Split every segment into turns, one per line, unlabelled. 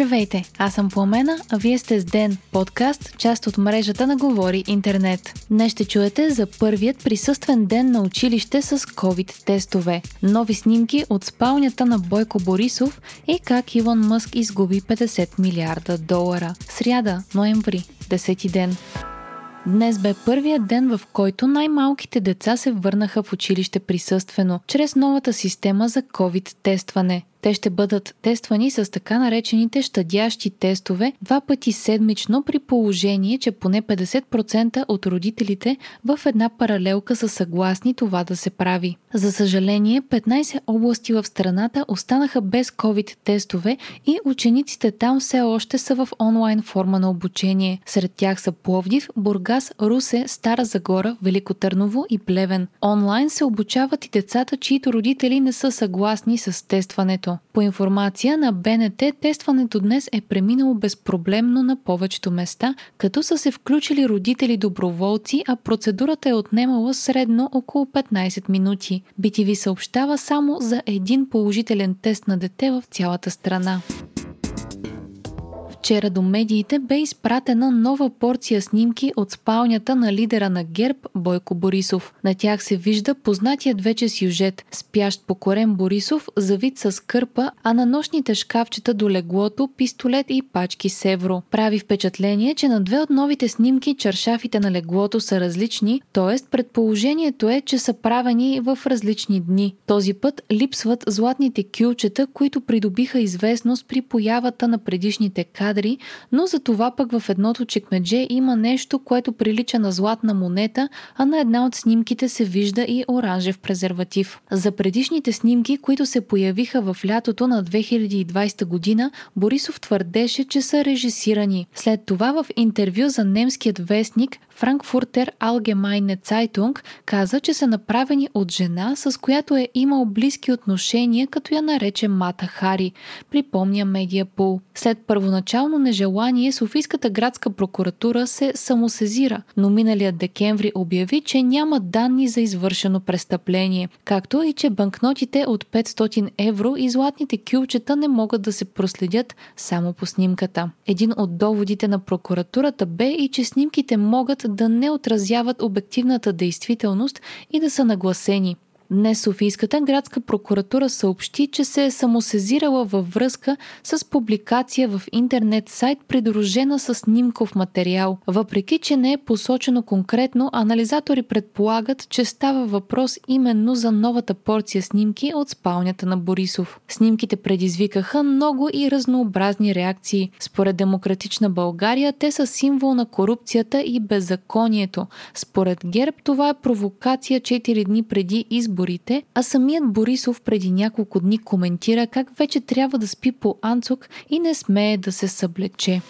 Здравейте, аз съм Пламена, а вие сте с Ден, подкаст, част от мрежата на Говори Интернет. Днес ще чуете за първият присъствен ден на училище с COVID-тестове, нови снимки от спалнята на Бойко Борисов и как Илон Мъск изгуби 50 милиарда долара. Сряда, ноември, 10 ден. Днес бе първият ден, в който най-малките деца се върнаха в училище присъствено, чрез новата система за COVID-тестване. Те ще бъдат тествани с така наречените щадящи тестове два пъти седмично при положение, че поне 50% от родителите в една паралелка са съгласни това да се прави. За съжаление, 15 области в страната останаха без COVID тестове и учениците там все още са в онлайн форма на обучение. Сред тях са Пловдив, Бургас, Русе, Стара Загора, Велико Търново и Плевен. Онлайн се обучават и децата, чието родители не са съгласни с тестването тестването. По информация на БНТ, тестването днес е преминало безпроблемно на повечето места, като са се включили родители доброволци, а процедурата е отнемала средно около 15 минути. BTV съобщава само за един положителен тест на дете в цялата страна. Вчера до медиите бе изпратена нова порция снимки от спалнята на лидера на ГЕРБ Бойко Борисов. На тях се вижда познатият вече сюжет – спящ покорен Борисов, завит с кърпа, а на нощните шкафчета до леглото пистолет и пачки с евро. Прави впечатление, че на две от новите снимки чаршафите на леглото са различни, т.е. предположението е, че са правени в различни дни. Този път липсват златните кюлчета, които придобиха известност при появата на предишните кадри кадри, но за това пък в едното чекмедже има нещо, което прилича на златна монета, а на една от снимките се вижда и оранжев презерватив. За предишните снимки, които се появиха в лятото на 2020 година, Борисов твърдеше, че са режисирани. След това в интервю за немският вестник Франкфуртер Allgemeine Zeitung каза, че са направени от жена, с която е имал близки отношения, като я нарече Мата Хари, припомня Медиапул. След първоначално нежелание, Софийската градска прокуратура се самосезира, но миналият декември обяви, че няма данни за извършено престъпление, както и че банкнотите от 500 евро и златните кюлчета не могат да се проследят само по снимката. Един от доводите на прокуратурата бе и че снимките могат да не отразяват обективната действителност и да са нагласени – Днес Софийската градска прокуратура съобщи, че се е самосезирала във връзка с публикация в интернет сайт, придружена с снимков материал. Въпреки, че не е посочено конкретно, анализатори предполагат, че става въпрос именно за новата порция снимки от спалнята на Борисов. Снимките предизвикаха много и разнообразни реакции. Според Демократична България, те са символ на корупцията и беззаконието. Според ГЕРБ това е провокация 4 дни преди избор изборите, а самият Борисов преди няколко дни коментира как вече трябва да спи по анцук и не смее да се съблече.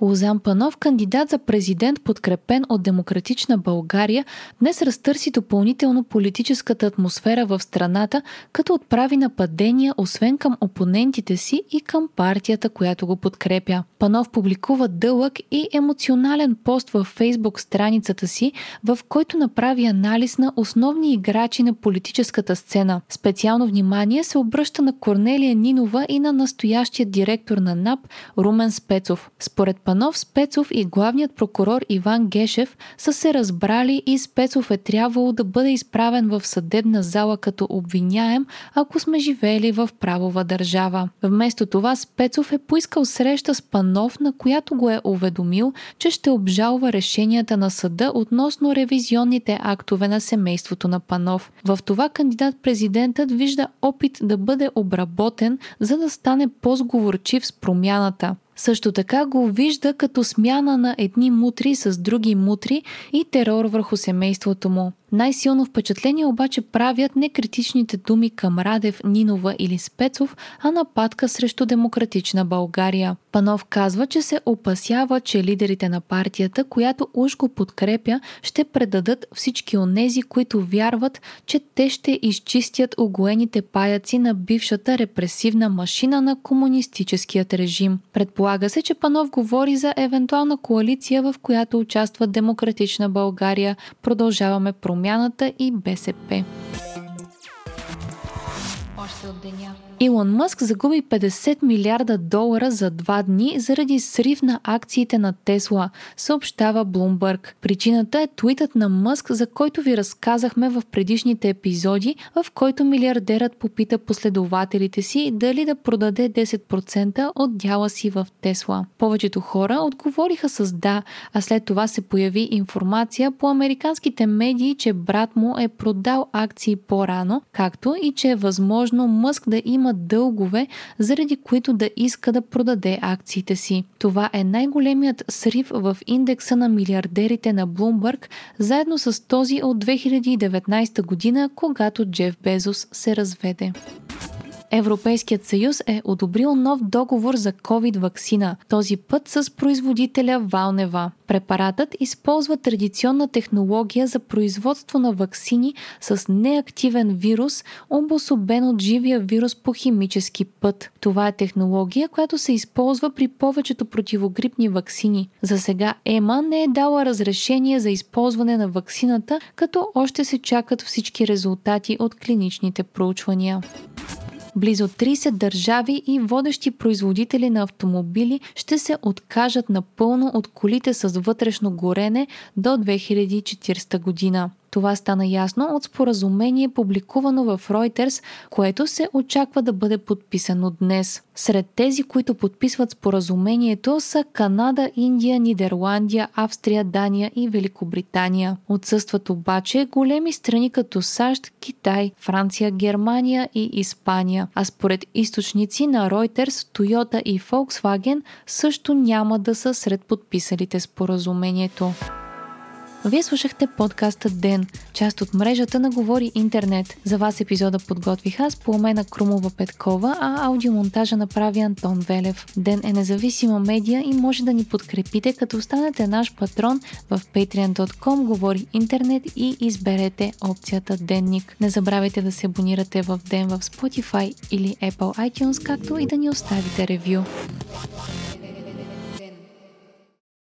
Лозан Панов, кандидат за президент, подкрепен от Демократична България, днес разтърси допълнително политическата атмосфера в страната, като отправи нападения освен към опонентите си и към партията, която го подкрепя. Панов публикува дълъг и емоционален пост във фейсбук страницата си, в който направи анализ на основни играчи на политическата сцена. Специално внимание се обръща на Корнелия Нинова и на настоящия директор на НАП Румен Спецов. Според Панов, Спецов и главният прокурор Иван Гешев са се разбрали и Спецов е трябвало да бъде изправен в съдебна зала като обвиняем, ако сме живеели в правова държава. Вместо това Спецов е поискал среща с Панов, на която го е уведомил, че ще обжалва решенията на съда относно ревизионните актове на семейството на Панов. В това кандидат-президентът вижда опит да бъде обработен, за да стане по-сговорчив с промяната. Също така го вижда като смяна на едни мутри с други мутри и терор върху семейството му. Най-силно впечатление обаче правят не критичните думи към Радев, Нинова или Спецов, а нападка срещу демократична България. Панов казва, че се опасява, че лидерите на партията, която уж го подкрепя, ще предадат всички онези, които вярват, че те ще изчистят огоените паяци на бившата репресивна машина на комунистическият режим. Предполага се, че Панов говори за евентуална коалиция, в която участва Демократична България. Продължаваме промяната и БСП. Новостите от деня. Илон Мъск загуби 50 милиарда долара за два дни заради срив на акциите на Тесла, съобщава Bloomberg. Причината е твитът на Мъск, за който ви разказахме в предишните епизоди, в който милиардерът попита последователите си дали да продаде 10% от дяла си в Тесла. Повечето хора отговориха с да, а след това се появи информация по американските медии, че брат му е продал акции по-рано, както и че е възможно Мъск да има дългове, заради които да иска да продаде акциите си. Това е най-големият срив в индекса на милиардерите на Bloomberg, заедно с този от 2019 година, когато Джеф Безос се разведе. Европейският съюз е одобрил нов договор за COVID-вакцина, този път с производителя Валнева. Препаратът използва традиционна технология за производство на вакцини с неактивен вирус, обособен от живия вирус по химически път. Това е технология, която се използва при повечето противогрипни вакцини. За сега ЕМА не е дала разрешение за използване на вакцината, като още се чакат всички резултати от клиничните проучвания. Близо 30 държави и водещи производители на автомобили ще се откажат напълно от колите с вътрешно горене до 2040 година. Това стана ясно от споразумение, публикувано в Reuters, което се очаква да бъде подписано днес. Сред тези, които подписват споразумението са Канада, Индия, Нидерландия, Австрия, Дания и Великобритания. Отсъстват обаче големи страни като САЩ, Китай, Франция, Германия и Испания. А според източници на Reuters, Toyota и Volkswagen също няма да са сред подписалите споразумението. Вие слушахте подкаста Ден, част от мрежата на Говори Интернет. За вас епизода подготвих аз, Пламена Крумова Петкова, а аудиомонтажа направи Антон Велев. Ден е независима медия и може да ни подкрепите, като станете наш патрон в patreon.com Говори Интернет и изберете опцията Денник. Не забравяйте да се абонирате в Ден в Spotify или Apple iTunes, както и да ни оставите ревю.